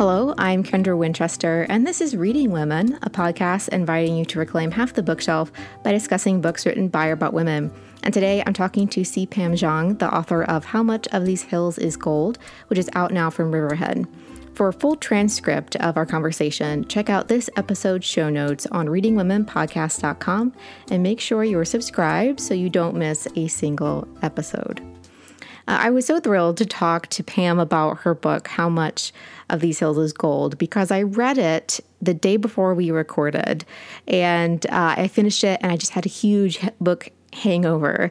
Hello, I'm Kendra Winchester, and this is Reading Women, a podcast inviting you to reclaim half the bookshelf by discussing books written by or about women. And today I'm talking to C. Pam Zhang, the author of How Much of These Hills is Gold, which is out now from Riverhead. For a full transcript of our conversation, check out this episode's show notes on readingwomenpodcast.com and make sure you're subscribed so you don't miss a single episode. Uh, I was so thrilled to talk to Pam about her book, How Much of These Hills is Gold, because I read it the day before we recorded and uh, I finished it and I just had a huge book hangover.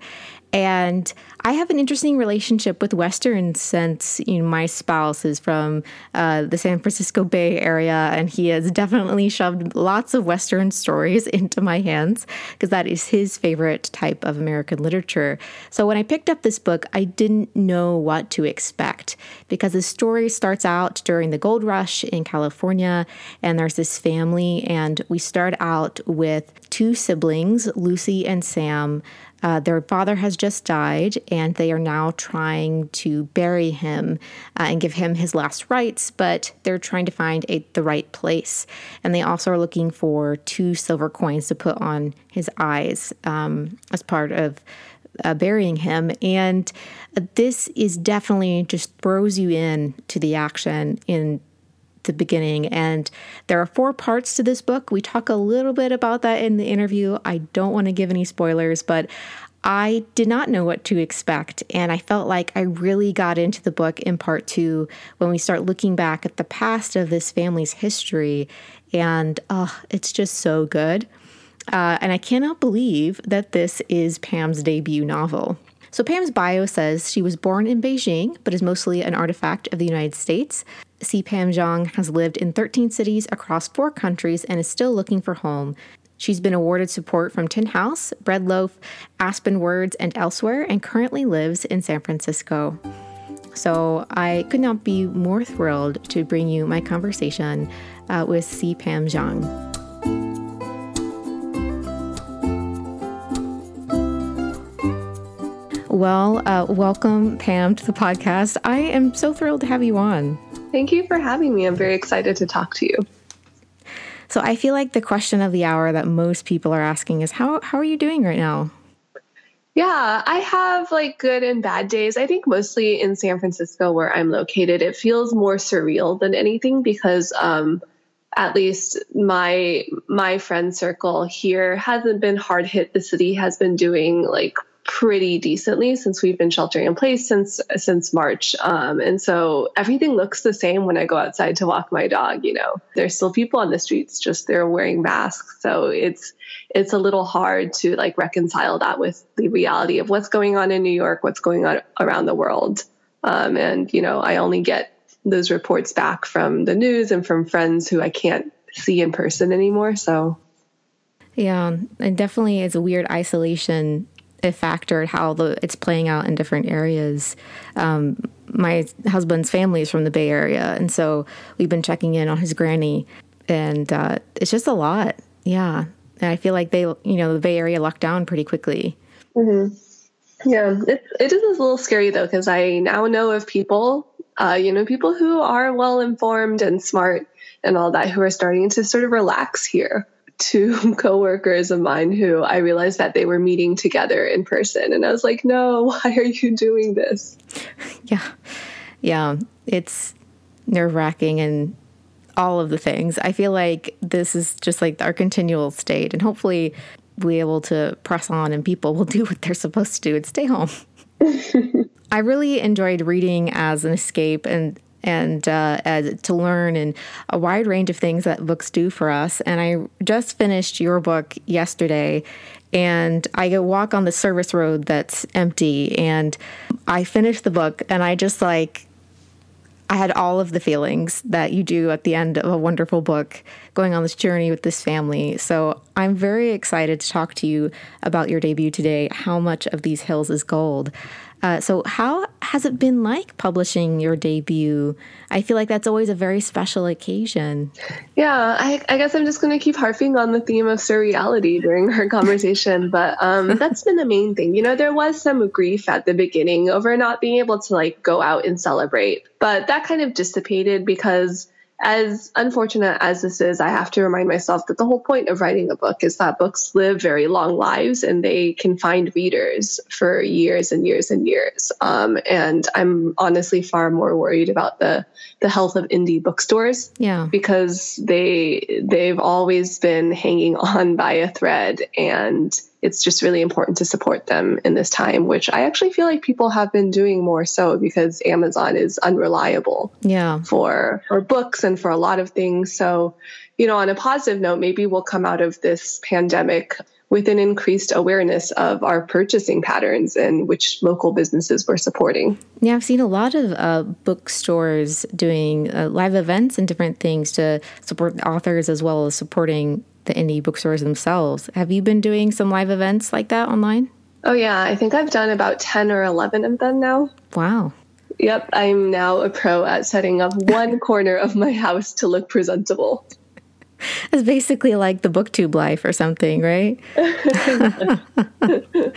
And I have an interesting relationship with Westerns since you know, my spouse is from uh, the San Francisco Bay Area, and he has definitely shoved lots of Western stories into my hands because that is his favorite type of American literature. So when I picked up this book, I didn't know what to expect because the story starts out during the gold rush in California, and there's this family, and we start out with two siblings, Lucy and Sam. Uh, their father has just died, and they are now trying to bury him uh, and give him his last rites, but they're trying to find a, the right place. And they also are looking for two silver coins to put on his eyes um, as part of uh, burying him. And this is definitely just throws you in to the action in the beginning. And there are four parts to this book. We talk a little bit about that in the interview. I don't want to give any spoilers, but I did not know what to expect. And I felt like I really got into the book in part two when we start looking back at the past of this family's history. And oh, it's just so good. Uh, and I cannot believe that this is Pam's debut novel. So, Pam's bio says she was born in Beijing, but is mostly an artifact of the United States. C. Pam Zhang has lived in 13 cities across four countries and is still looking for home. She's been awarded support from Tin House, Breadloaf, Aspen Words, and elsewhere, and currently lives in San Francisco. So I could not be more thrilled to bring you my conversation uh, with C. Pam Zhang. Well, uh, welcome, Pam, to the podcast. I am so thrilled to have you on. Thank you for having me. I'm very excited to talk to you. So I feel like the question of the hour that most people are asking is how how are you doing right now? Yeah, I have like good and bad days. I think mostly in San Francisco where I'm located, it feels more surreal than anything because um at least my my friend circle here hasn't been hard hit. The city has been doing like pretty decently since we've been sheltering in place since since March. Um, and so everything looks the same when I go outside to walk my dog. You know, there's still people on the streets, just they're wearing masks. So it's it's a little hard to like reconcile that with the reality of what's going on in New York, what's going on around the world. Um, and you know, I only get those reports back from the news and from friends who I can't see in person anymore. So. Yeah, and definitely it's a weird isolation it factored how the it's playing out in different areas. Um, my husband's family is from the Bay Area, and so we've been checking in on his granny, and uh, it's just a lot. Yeah, and I feel like they, you know, the Bay Area locked down pretty quickly. Mm-hmm. Yeah, it it is a little scary though because I now know of people, uh, you know, people who are well informed and smart and all that who are starting to sort of relax here two coworkers of mine who I realized that they were meeting together in person. And I was like, no, why are you doing this? Yeah. Yeah. It's nerve wracking and all of the things. I feel like this is just like our continual state. And hopefully, we'll be able to press on and people will do what they're supposed to do and stay home. I really enjoyed reading as an escape and and uh, as, to learn and a wide range of things that books do for us. And I just finished your book yesterday, and I go walk on the service road that's empty, and I finished the book, and I just like I had all of the feelings that you do at the end of a wonderful book going on this journey with this family. So I'm very excited to talk to you about your debut today, How Much of These Hills is Gold. Uh, so, how has it been like publishing your debut? I feel like that's always a very special occasion. Yeah, I, I guess I'm just going to keep harping on the theme of surreality during our conversation, but um, that's been the main thing. You know, there was some grief at the beginning over not being able to like go out and celebrate, but that kind of dissipated because as unfortunate as this is, I have to remind myself that the whole point of writing a book is that books live very long lives and they can find readers for years and years and years. Um, and I'm honestly far more worried about the the health of indie bookstores, yeah, because they they've always been hanging on by a thread and it's just really important to support them in this time, which I actually feel like people have been doing more so because Amazon is unreliable yeah. for for books and for a lot of things. So, you know, on a positive note, maybe we'll come out of this pandemic with an increased awareness of our purchasing patterns and which local businesses we're supporting. Yeah, I've seen a lot of uh, bookstores doing uh, live events and different things to support authors as well as supporting the indie bookstores themselves. Have you been doing some live events like that online? Oh, yeah. I think I've done about 10 or 11 of them now. Wow. Yep. I'm now a pro at setting up one corner of my house to look presentable. It's basically like the booktube life or something, right?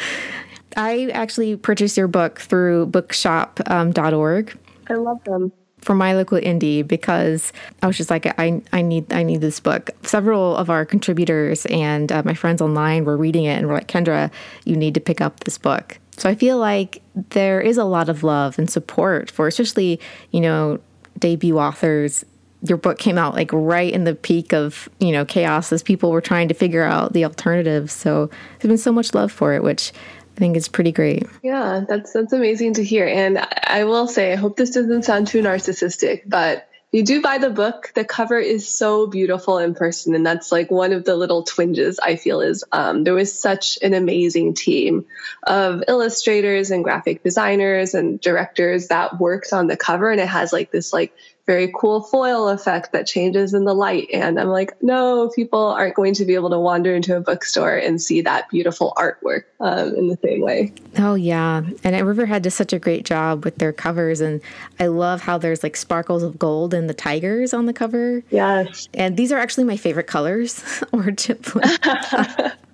I actually purchased your book through bookshop.org. Um, I love them for my local indie because I was just like, I, I need I need this book. Several of our contributors and uh, my friends online were reading it and were like, Kendra, you need to pick up this book. So I feel like there is a lot of love and support for, especially you know, debut authors. Your book came out like right in the peak of you know chaos as people were trying to figure out the alternatives. So there's been so much love for it, which I think it's pretty great. Yeah, that's that's amazing to hear. And I will say, I hope this doesn't sound too narcissistic, but you do buy the book, the cover is so beautiful in person. And that's like one of the little twinges I feel is um, there was such an amazing team of illustrators and graphic designers and directors that worked on the cover. And it has like this like very cool foil effect that changes in the light. And I'm like, no, people aren't going to be able to wander into a bookstore and see that beautiful artwork um, in the same way. Oh, yeah. And Riverhead does such a great job with their covers. And I love how there's like sparkles of gold and the tigers on the cover. Yes. And these are actually my favorite colors, orange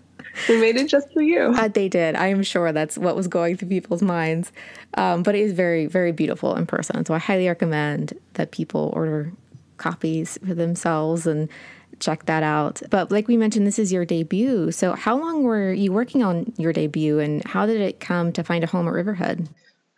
we made it just for you. Uh, they did. I am sure that's what was going through people's minds. Um, but it is very, very beautiful in person. So I highly recommend that people order copies for themselves and check that out. But like we mentioned, this is your debut. So how long were you working on your debut and how did it come to find a home at Riverhead?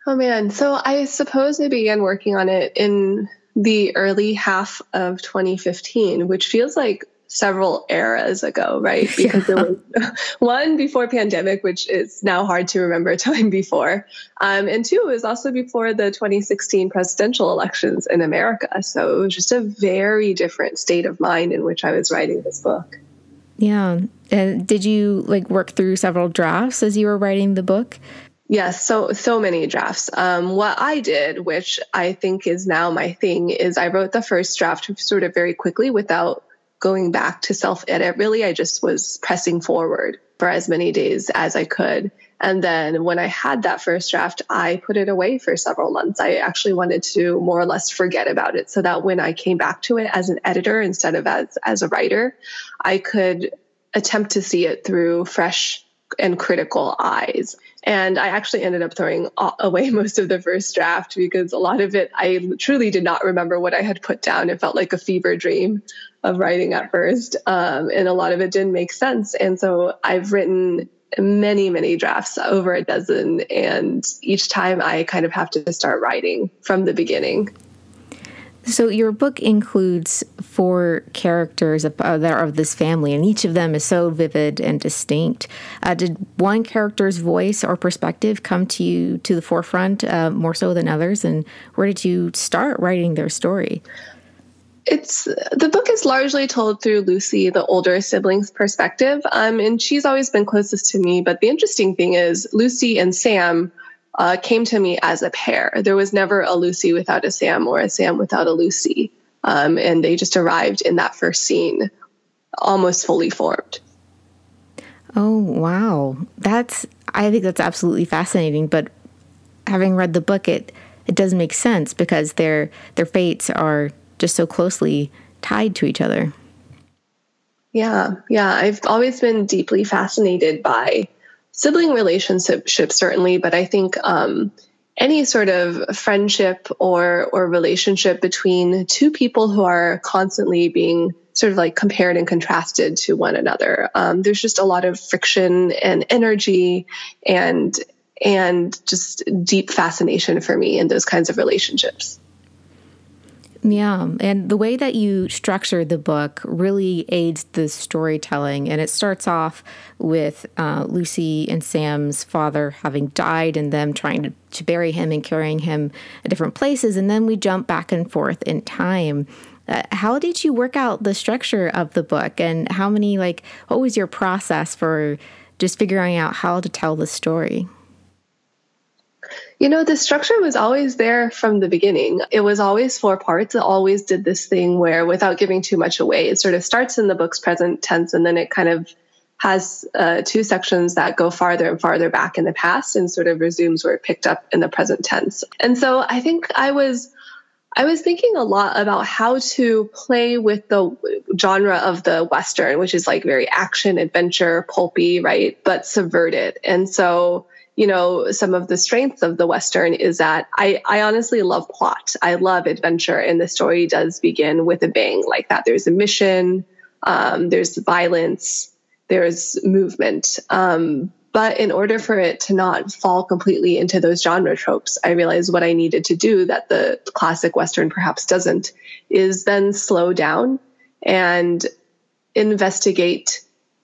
Oh man. So I suppose I began working on it in the early half of 2015, which feels like several eras ago, right? Because yeah. there was one before pandemic, which is now hard to remember a time before. Um, and two, it was also before the 2016 presidential elections in America. So it was just a very different state of mind in which I was writing this book. Yeah. And did you like work through several drafts as you were writing the book? Yes, so so many drafts. Um, what I did, which I think is now my thing, is I wrote the first draft sort of very quickly without going back to self edit. Really, I just was pressing forward for as many days as I could. And then when I had that first draft, I put it away for several months. I actually wanted to more or less forget about it so that when I came back to it as an editor instead of as, as a writer, I could attempt to see it through fresh and critical eyes. And I actually ended up throwing away most of the first draft because a lot of it, I truly did not remember what I had put down. It felt like a fever dream of writing at first. Um, and a lot of it didn't make sense. And so I've written many, many drafts, over a dozen. And each time I kind of have to start writing from the beginning. So your book includes four characters uh, that are of this family, and each of them is so vivid and distinct. Uh, did one character's voice or perspective come to you to the forefront uh, more so than others? And where did you start writing their story? It's the book is largely told through Lucy, the older sibling's perspective, um, and she's always been closest to me. But the interesting thing is, Lucy and Sam uh, came to me as a pair. There was never a Lucy without a Sam or a Sam without a Lucy. Um, and they just arrived in that first scene almost fully formed. Oh, wow. That's, I think that's absolutely fascinating. But having read the book, it, it does make sense because their, their fates are just so closely tied to each other. Yeah, yeah. I've always been deeply fascinated by sibling relationship certainly but i think um, any sort of friendship or or relationship between two people who are constantly being sort of like compared and contrasted to one another. Um, there's just a lot of friction and energy and and just deep fascination for me in those kinds of relationships. Yeah, and the way that you structure the book really aids the storytelling. And it starts off with uh, Lucy and Sam's father having died and them trying to, to bury him and carrying him at different places. And then we jump back and forth in time. Uh, how did you work out the structure of the book? And how many, like, what was your process for just figuring out how to tell the story? You know, the structure was always there from the beginning. It was always four parts. It always did this thing where, without giving too much away, it sort of starts in the book's present tense and then it kind of has uh, two sections that go farther and farther back in the past and sort of resumes where it picked up in the present tense. And so I think I was. I was thinking a lot about how to play with the genre of the Western, which is like very action, adventure, pulpy, right? But subverted. And so you know, some of the strengths of the Western is that I, I honestly love plot. I love adventure, and the story does begin with a bang like that. There's a mission, um, there's violence, there's movement. Um, but in order for it to not fall completely into those genre tropes, I realized what I needed to do that the classic Western perhaps doesn't is then slow down and investigate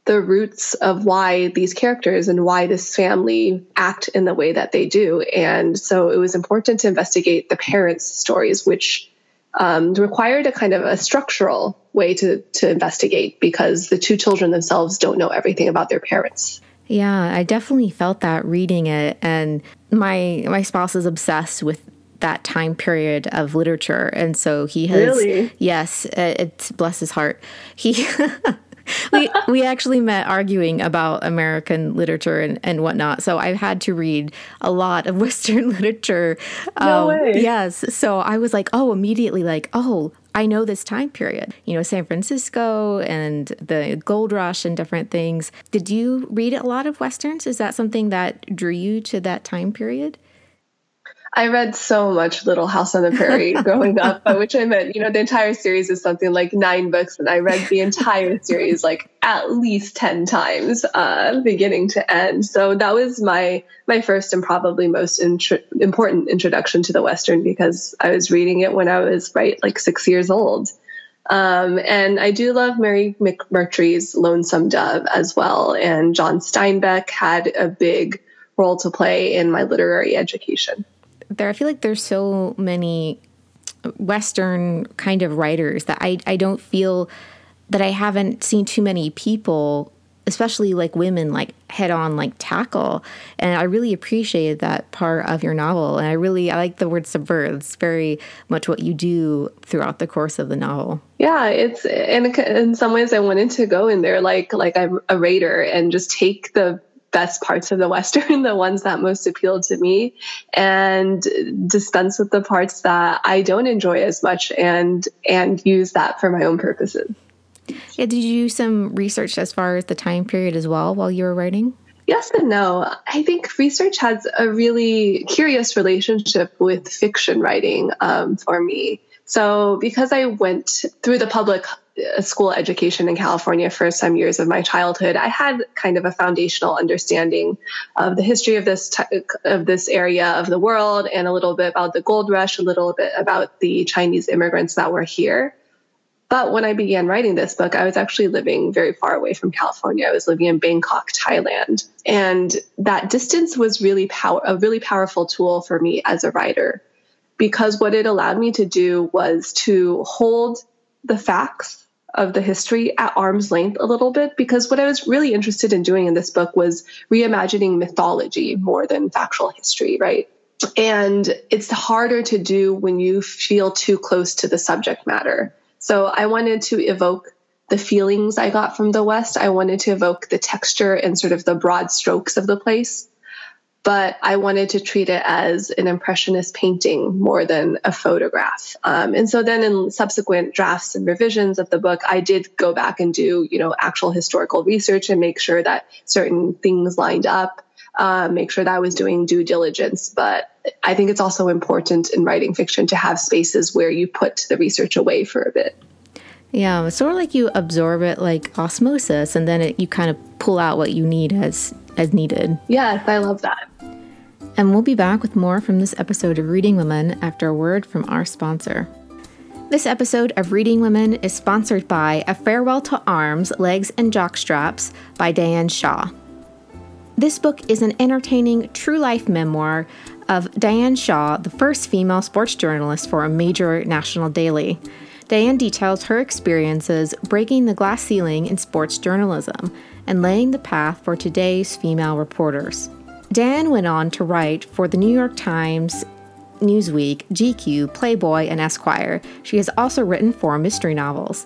the roots of why these characters and why this family act in the way that they do. And so it was important to investigate the parents' stories, which um, required a kind of a structural way to, to investigate because the two children themselves don't know everything about their parents. Yeah, I definitely felt that reading it. And my my spouse is obsessed with that time period of literature and so he has really? yes it's bless his heart he we we actually met arguing about American literature and, and whatnot. So I've had to read a lot of Western literature. No um, way. Yes. So I was like, oh, immediately like, oh, I know this time period. You know, San Francisco and the gold rush and different things. Did you read a lot of westerns? Is that something that drew you to that time period? I read so much Little House on the Prairie growing up, by which I meant, you know, the entire series is something like nine books, and I read the entire series like at least ten times, uh, beginning to end. So that was my my first and probably most intro- important introduction to the Western because I was reading it when I was right like six years old. Um, and I do love Larry McMurtry's Lonesome Dove as well. And John Steinbeck had a big role to play in my literary education there I feel like there's so many Western kind of writers that I, I don't feel that I haven't seen too many people, especially like women, like head on like tackle. And I really appreciated that part of your novel. And I really I like the word subvert. It's very much what you do throughout the course of the novel. Yeah, it's in in some ways I wanted to go in there like like I'm a raider and just take the best parts of the Western, the ones that most appealed to me, and dispense with the parts that I don't enjoy as much and and use that for my own purposes. Yeah, did you do some research as far as the time period as well while you were writing? Yes and no. I think research has a really curious relationship with fiction writing um, for me. So, because I went through the public school education in California for some years of my childhood, I had kind of a foundational understanding of the history of this t- of this area of the world, and a little bit about the gold rush, a little bit about the Chinese immigrants that were here. But when I began writing this book, I was actually living very far away from California. I was living in Bangkok, Thailand, and that distance was really power a really powerful tool for me as a writer because what it allowed me to do was to hold the facts of the history at arm's length a little bit because what I was really interested in doing in this book was reimagining mythology more than factual history, right? And it's harder to do when you feel too close to the subject matter. So I wanted to evoke the feelings I got from the West. I wanted to evoke the texture and sort of the broad strokes of the place but I wanted to treat it as an impressionist painting more than a photograph. Um, and so then in subsequent drafts and revisions of the book, I did go back and do, you know, actual historical research and make sure that certain things lined up. uh, make sure that I was doing due diligence. But I think it's also important in writing fiction to have spaces where you put the research away for a bit. Yeah, sort of like you absorb it like osmosis, and then it, you kind of pull out what you need as as needed. Yes, I love that. And we'll be back with more from this episode of Reading Women after a word from our sponsor. This episode of Reading Women is sponsored by A Farewell to Arms Legs and Jockstraps by Diane Shaw. This book is an entertaining true life memoir of Diane Shaw, the first female sports journalist for a major national daily. Diane details her experiences breaking the glass ceiling in sports journalism and laying the path for today's female reporters. Diane went on to write for the New York Times, Newsweek, GQ, Playboy, and Esquire. She has also written four mystery novels.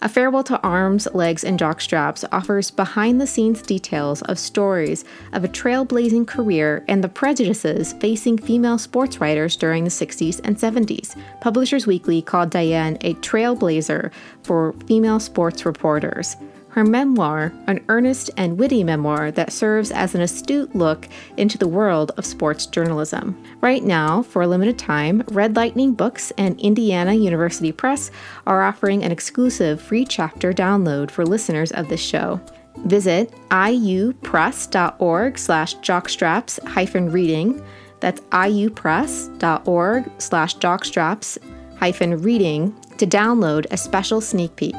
A Farewell to Arms, Legs, and Jockstraps offers behind the scenes details of stories of a trailblazing career and the prejudices facing female sports writers during the 60s and 70s. Publishers Weekly called Diane a trailblazer for female sports reporters her memoir, an earnest and witty memoir that serves as an astute look into the world of sports journalism. Right now, for a limited time, Red Lightning Books and Indiana University Press are offering an exclusive free chapter download for listeners of this show. Visit iupress.org slash jockstraps hyphen reading. That's iupress.org slash jockstraps hyphen reading to download a special sneak peek.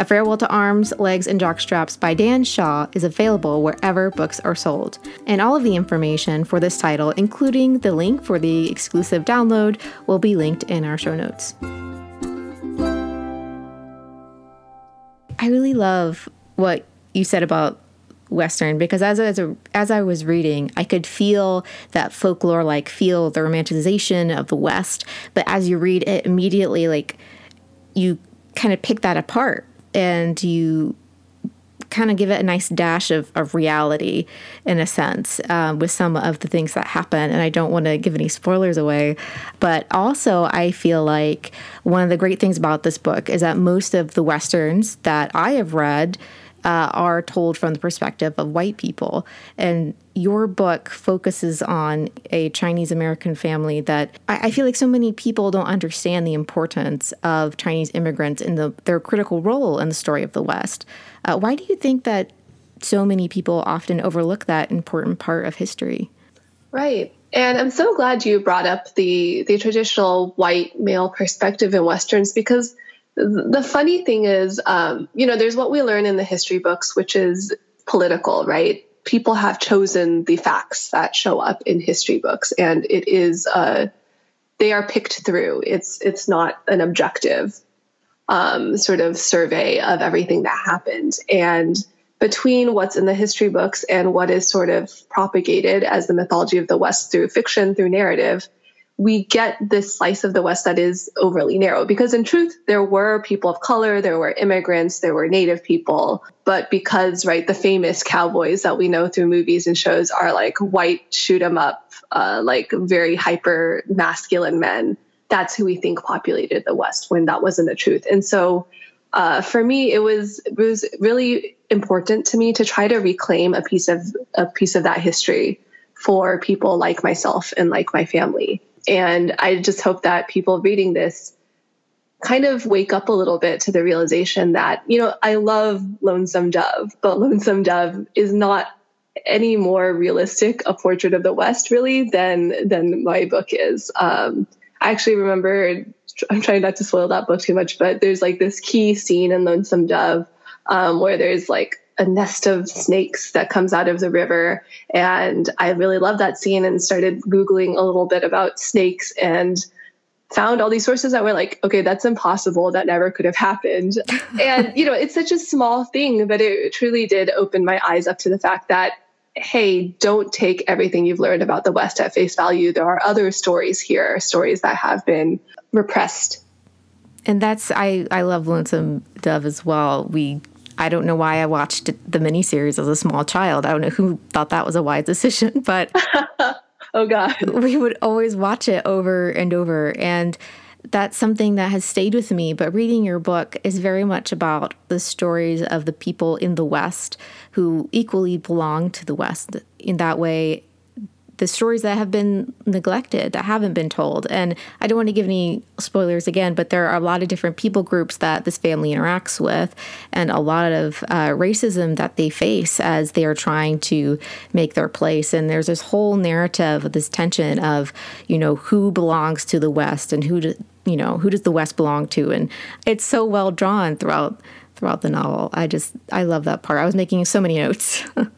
A Farewell to Arms, Legs, and Jockstraps by Dan Shaw is available wherever books are sold. And all of the information for this title, including the link for the exclusive download, will be linked in our show notes. I really love what you said about Western because as as, a, as I was reading, I could feel that folklore like feel the romanticization of the West. But as you read it, immediately like you kind of pick that apart and you kind of give it a nice dash of, of reality in a sense um, with some of the things that happen. And I don't want to give any spoilers away. But also, I feel like one of the great things about this book is that most of the Westerns that I have read uh, are told from the perspective of white people. And your book focuses on a Chinese American family that I, I, feel like so many people don't understand the importance of Chinese immigrants and the, their critical role in the story of the West. Uh, why do you think that so many people often overlook that important part of history? Right. And I'm so glad you brought up the the traditional white male perspective in westerns because the funny thing is, um, you know, there's what we learn in the history books, which is political, right? People have chosen the facts that show up in history books, and it is uh, they are picked through. It's it's not an objective um, sort of survey of everything that happened, and between what's in the history books and what is sort of propagated as the mythology of the West through fiction, through narrative, we get this slice of the West that is overly narrow because, in truth, there were people of color, there were immigrants, there were native people. But because, right, the famous cowboys that we know through movies and shows are like white, shoot 'em up, uh, like very hyper masculine men, that's who we think populated the West when that wasn't the truth. And so, uh, for me, it was it was really important to me to try to reclaim a piece of a piece of that history for people like myself and like my family. And I just hope that people reading this kind of wake up a little bit to the realization that, you know, I love Lonesome Dove, but Lonesome Dove is not any more realistic a portrait of the West really than than my book is. Um, I actually remember I'm trying not to spoil that book too much, but there's like this key scene in Lonesome Dove um, where there's like a nest of snakes that comes out of the river. And I really loved that scene and started Googling a little bit about snakes and found all these sources that were like, okay, that's impossible. That never could have happened. and, you know, it's such a small thing, but it truly did open my eyes up to the fact that, hey, don't take everything you've learned about the West at face value. There are other stories here, stories that have been repressed. And that's I I love Lonesome Dove as well. We I don't know why I watched the miniseries as a small child. I don't know who thought that was a wise decision, but oh god, we would always watch it over and over, and that's something that has stayed with me. But reading your book is very much about the stories of the people in the West who equally belong to the West. In that way, the stories that have been neglected, that haven't been told. And I don't want to give any spoilers again, but there are a lot of different people groups that this family interacts with, and a lot of uh, racism that they face as they are trying to make their place. And there's this whole narrative, of this tension of, you know, who belongs to the West and who, do, you know, who does the West belong to? And it's so well drawn throughout throughout the novel. I just I love that part. I was making so many notes.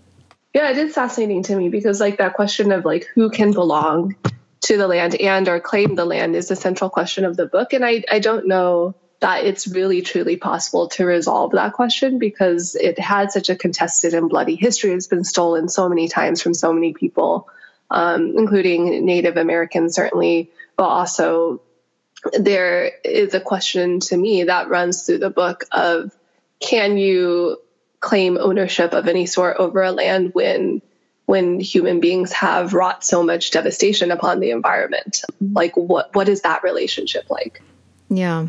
yeah, it is fascinating to me because like that question of like who can belong to the land and or claim the land is the central question of the book. And I, I don't know that it's really truly possible to resolve that question because it had such a contested and bloody history. It's been stolen so many times from so many people, um, including Native Americans, certainly, but also there is a question to me that runs through the book of can you claim ownership of any sort over a land when when human beings have wrought so much devastation upon the environment. Mm-hmm. Like what what is that relationship like? Yeah.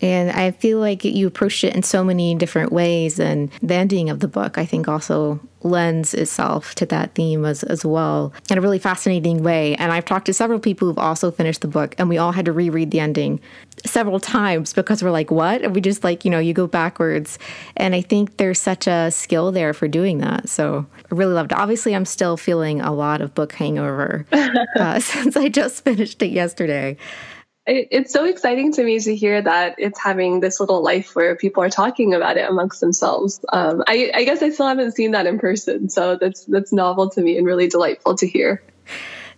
And I feel like you approached it in so many different ways. And the ending of the book, I think, also lends itself to that theme as, as well in a really fascinating way. And I've talked to several people who've also finished the book, and we all had to reread the ending several times because we're like, what? And we just like, you know, you go backwards. And I think there's such a skill there for doing that. So I really loved it. Obviously, I'm still feeling a lot of book hangover uh, since I just finished it yesterday it's so exciting to me to hear that it's having this little life where people are talking about it amongst themselves. Um, I, I, guess I still haven't seen that in person, so that's that's novel to me and really delightful to hear.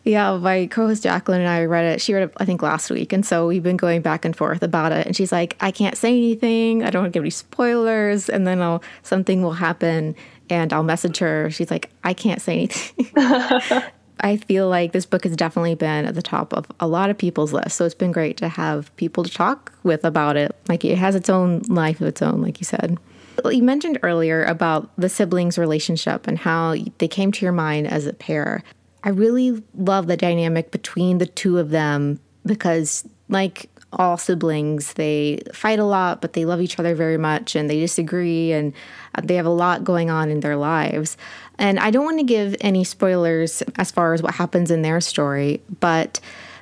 Yeah, my co-host Jacqueline and I read it. She read it, I think, last week, and so we've been going back and forth about it. And she's like, "I can't say anything. I don't want to give any spoilers." And then I'll something will happen, and I'll message her. She's like, "I can't say anything." I feel like this book has definitely been at the top of a lot of people's lists. So it's been great to have people to talk with about it. Like it has its own life of its own, like you said. You mentioned earlier about the siblings' relationship and how they came to your mind as a pair. I really love the dynamic between the two of them because, like all siblings, they fight a lot, but they love each other very much and they disagree and they have a lot going on in their lives. And I don't want to give any spoilers as far as what happens in their story, but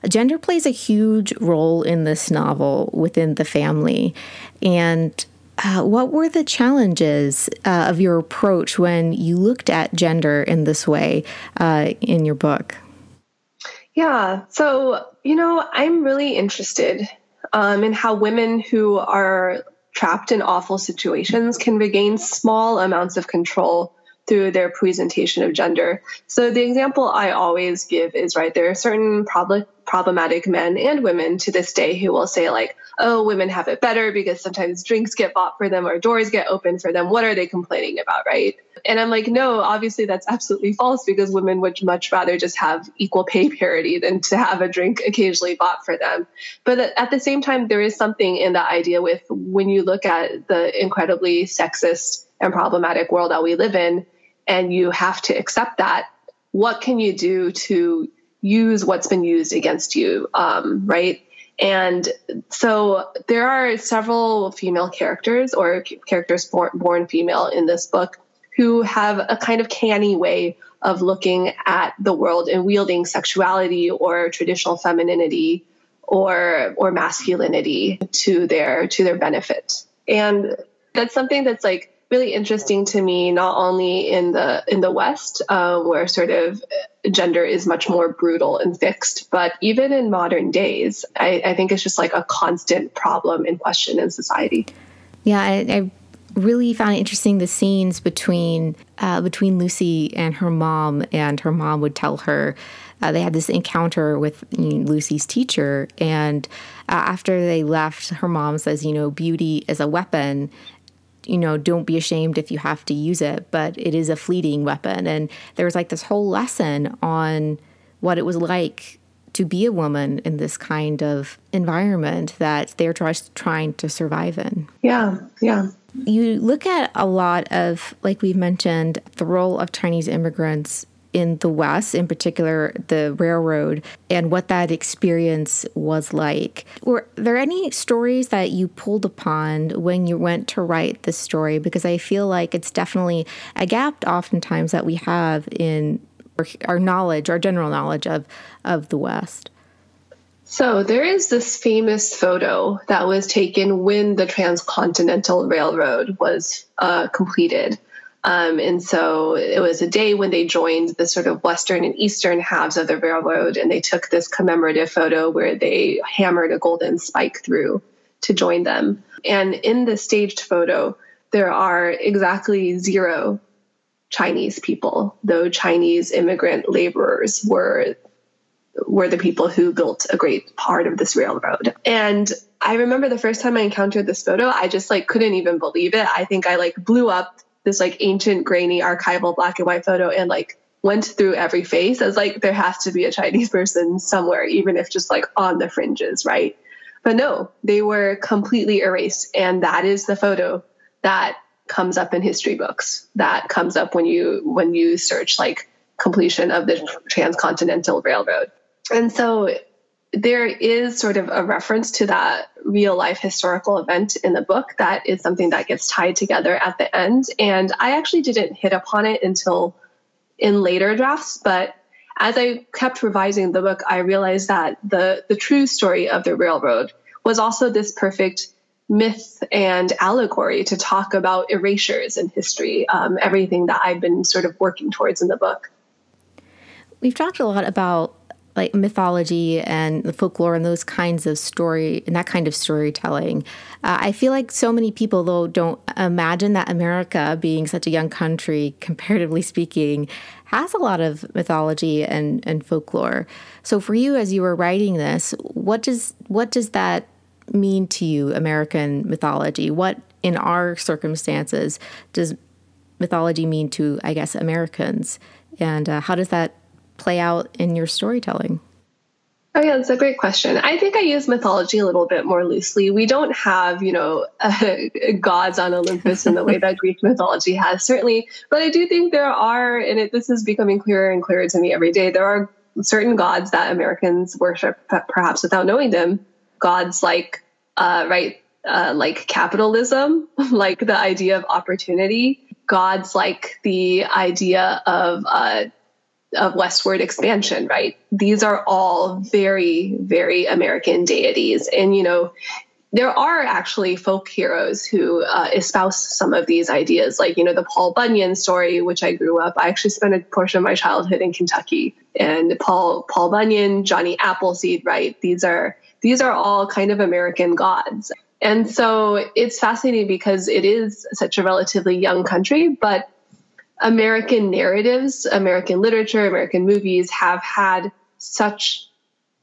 gender plays a huge role in this novel within the family. And uh, what were the challenges uh, of your approach when you looked at gender in this way uh, in your book? Yeah, so, you know, I'm really interested um, in how women who are trapped in awful situations can regain small amounts of control through their presentation of gender. So the example I always give is right there are certain prob- problematic men and women to this day who will say like, "Oh, women have it better because sometimes drinks get bought for them or doors get opened for them. What are they complaining about, right?" And I'm like, "No, obviously that's absolutely false because women would much rather just have equal pay parity than to have a drink occasionally bought for them." But at the same time there is something in the idea with when you look at the incredibly sexist and problematic world that we live in, and you have to accept that, what can you do to use what's been used against you, um, right? And so there are several female characters or characters born, born female in this book who have a kind of canny way of looking at the world and wielding sexuality or traditional femininity or or masculinity to their to their benefit. And that's something that's like really interesting to me, not only in the in the West, uh, where sort of gender is much more brutal and fixed, but even in modern days, I, I think it's just like a constant problem and question in society. Yeah, I, I really found it interesting the scenes between uh, between Lucy and her mom, and her mom would tell her. Uh, they had this encounter with you know, Lucy's teacher, and uh, after they left, her mom says, "You know, beauty is a weapon, you know, don't be ashamed if you have to use it, but it is a fleeting weapon. And there was like this whole lesson on what it was like to be a woman in this kind of environment that they're just trying to survive in. Yeah, yeah. You look at a lot of, like we've mentioned, the role of Chinese immigrants in the West, in particular the railroad, and what that experience was like. Were there any stories that you pulled upon when you went to write this story? Because I feel like it's definitely a gap oftentimes that we have in our knowledge, our general knowledge of, of the West. So there is this famous photo that was taken when the Transcontinental Railroad was uh, completed. Um, and so it was a day when they joined the sort of western and eastern halves of the railroad, and they took this commemorative photo where they hammered a golden spike through to join them. And in the staged photo, there are exactly zero Chinese people, though Chinese immigrant laborers were were the people who built a great part of this railroad. And I remember the first time I encountered this photo, I just like couldn't even believe it. I think I like blew up this like ancient grainy archival black and white photo and like went through every face as like there has to be a Chinese person somewhere, even if just like on the fringes, right? But no, they were completely erased. And that is the photo that comes up in history books. That comes up when you when you search like completion of the transcontinental railroad. And so there is sort of a reference to that real life historical event in the book that is something that gets tied together at the end. And I actually didn't hit upon it until in later drafts, but as I kept revising the book, I realized that the, the true story of the railroad was also this perfect myth and allegory to talk about erasures in history, um, everything that I've been sort of working towards in the book. We've talked a lot about like mythology and the folklore and those kinds of story and that kind of storytelling. Uh, I feel like so many people, though, don't imagine that America, being such a young country, comparatively speaking, has a lot of mythology and, and folklore. So, for you, as you were writing this, what does what does that mean to you, American mythology? What, in our circumstances, does mythology mean to, I guess, Americans? And uh, how does that play out in your storytelling? Oh yeah, that's a great question. I think I use mythology a little bit more loosely. We don't have, you know, uh, gods on Olympus in the way that Greek mythology has, certainly. But I do think there are, and it, this is becoming clearer and clearer to me every day. There are certain gods that Americans worship, perhaps without knowing them. Gods like, uh, right, uh, like capitalism, like the idea of opportunity. Gods like the idea of uh, of westward expansion, right? These are all very, very American deities. And, you know, there are actually folk heroes who uh, espouse some of these ideas, like, you know, the Paul Bunyan story, which I grew up. I actually spent a portion of my childhood in Kentucky. And Paul, Paul Bunyan, Johnny Appleseed, right? These are, these are all kind of American gods. And so it's fascinating because it is such a relatively young country, but American narratives, American literature, American movies have had such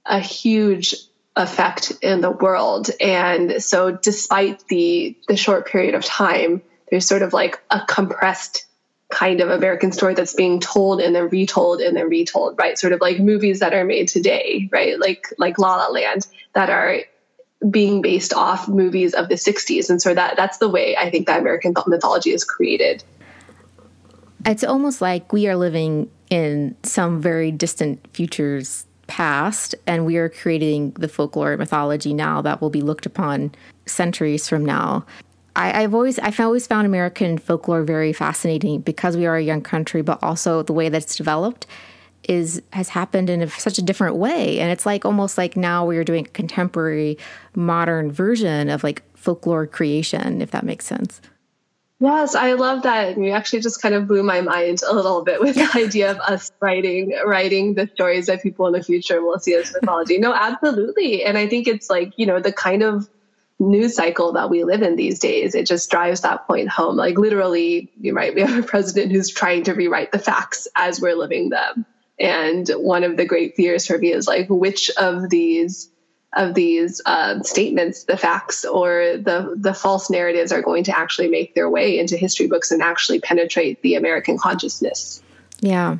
a huge effect in the world. And so despite the the short period of time, there's sort of like a compressed kind of American story that's being told and then retold and then retold, right? Sort of like movies that are made today, right? Like like La La Land that are being based off movies of the 60s. And so that that's the way I think that American mythology is created it's almost like we are living in some very distant futures past and we are creating the folklore mythology now that will be looked upon centuries from now I, have always I've always found American folklore very fascinating because we are a young country, but also the way that it's developed is has happened in a, such a different way, and it's like almost like now we are doing a contemporary, modern version of like folklore creation, if that makes sense. Yes, I love that. You actually just kind of blew my mind a little bit with the idea of us writing writing the stories that people in the future will see as mythology. No, absolutely. And I think it's like, you know, the kind of news cycle that we live in these days, it just drives that point home. Like literally, you right, we have a president who's trying to rewrite the facts as we're living them. And one of the great fears for me is like, which of these of these uh, statements, the facts or the the false narratives are going to actually make their way into history books and actually penetrate the American consciousness. Yeah,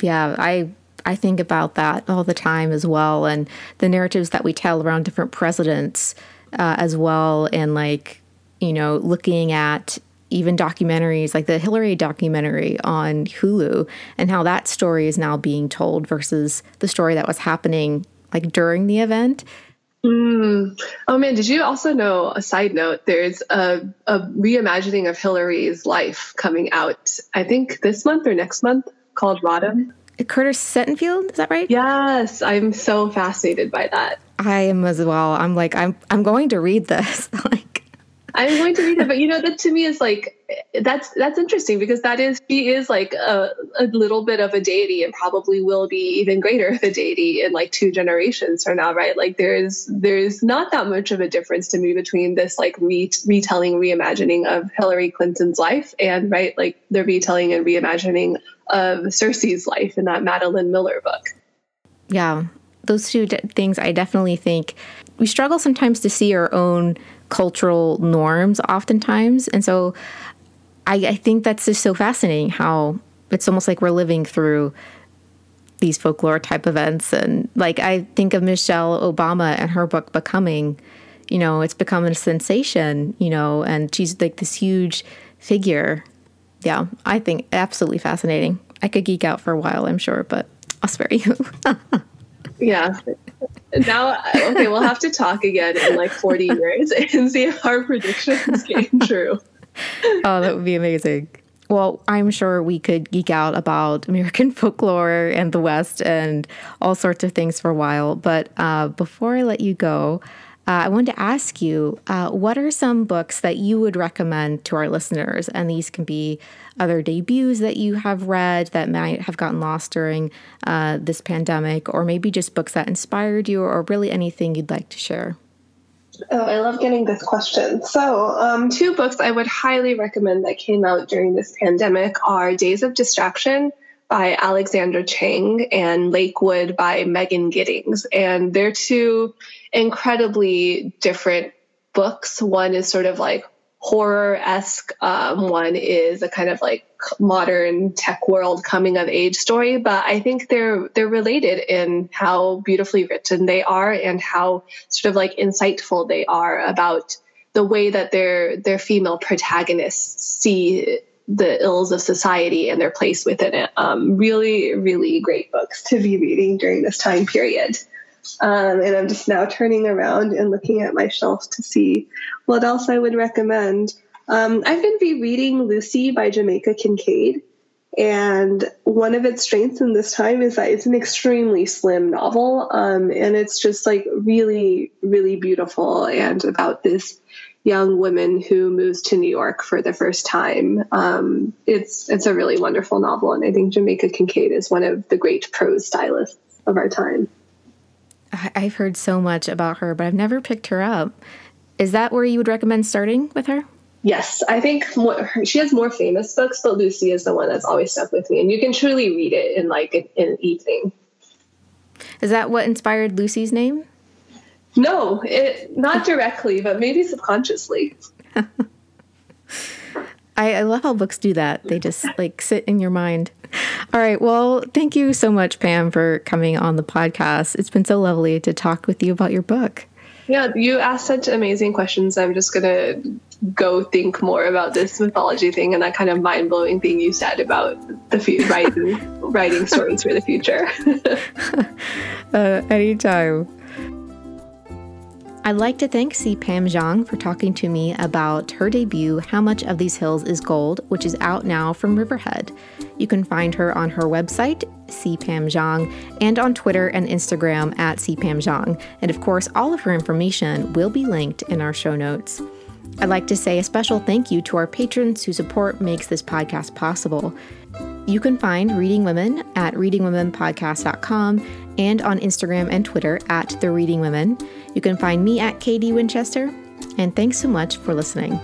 yeah, I I think about that all the time as well, and the narratives that we tell around different presidents uh, as well, and like you know, looking at even documentaries like the Hillary documentary on Hulu and how that story is now being told versus the story that was happening like during the event. Mm. Oh man, did you also know a side note? There's a, a reimagining of Hillary's life coming out, I think this month or next month called Rodham. Curtis Sittenfeld, is that right? Yes, I'm so fascinated by that. I am as well. I'm like, I'm I'm going to read this. like I'm going to read it, but you know that to me is like that's that's interesting because that is she is like a, a little bit of a deity and probably will be even greater of a deity in like two generations from now, right? Like there's there's not that much of a difference to me between this like re- retelling, reimagining of Hillary Clinton's life and right like the retelling and reimagining of Circe's life in that Madeline Miller book. Yeah, those two d- things I definitely think we struggle sometimes to see our own cultural norms oftentimes. And so I, I think that's just so fascinating how it's almost like we're living through these folklore type events. And like I think of Michelle Obama and her book Becoming, you know, it's become a sensation, you know, and she's like this huge figure. Yeah, I think absolutely fascinating. I could geek out for a while, I'm sure, but I'll spare you. yeah now okay we'll have to talk again in like 40 years and see if our predictions came true oh that would be amazing well i'm sure we could geek out about american folklore and the west and all sorts of things for a while but uh, before i let you go uh, I wanted to ask you uh, what are some books that you would recommend to our listeners? And these can be other debuts that you have read that might have gotten lost during uh, this pandemic, or maybe just books that inspired you, or really anything you'd like to share. Oh, I love getting this question. So, um, two books I would highly recommend that came out during this pandemic are Days of Distraction by Alexandra Chang and Lakewood by Megan Giddings. And they're two incredibly different books. One is sort of like horror esque, um, one is a kind of like modern tech world coming of age story. But I think they're they're related in how beautifully written they are and how sort of like insightful they are about the way that their their female protagonists see the ills of society and their place within it. Um, really, really great books to be reading during this time period. Um, and I'm just now turning around and looking at my shelf to see what else I would recommend. Um, I've been rereading Lucy by Jamaica Kincaid. And one of its strengths in this time is that it's an extremely slim novel. Um, and it's just like really, really beautiful and about this young woman who moves to New York for the first time. Um, it's it's a really wonderful novel, and I think Jamaica Kincaid is one of the great prose stylists of our time. I've heard so much about her, but I've never picked her up. Is that where you would recommend starting with her? Yes, I think more, she has more famous books, but Lucy is the one that's always stuck with me, and you can truly read it in like an, in an evening. Is that what inspired Lucy's name? No, it not directly, but maybe subconsciously. I, I love how books do that. They just like sit in your mind. All right. Well, thank you so much, Pam, for coming on the podcast. It's been so lovely to talk with you about your book. Yeah, you asked such amazing questions. I'm just going to go think more about this mythology thing and that kind of mind blowing thing you said about the f- writing, writing stories for the future. uh, anytime. I'd like to thank C. Pam Zhang for talking to me about her debut, How Much of These Hills is Gold, which is out now from Riverhead. You can find her on her website, Pam Zhang, and on Twitter and Instagram at Pam Zhang. And of course, all of her information will be linked in our show notes. I'd like to say a special thank you to our patrons whose support makes this podcast possible. You can find Reading Women at readingwomenpodcast.com and on Instagram and Twitter at The Reading Women. You can find me at KD Winchester. And thanks so much for listening.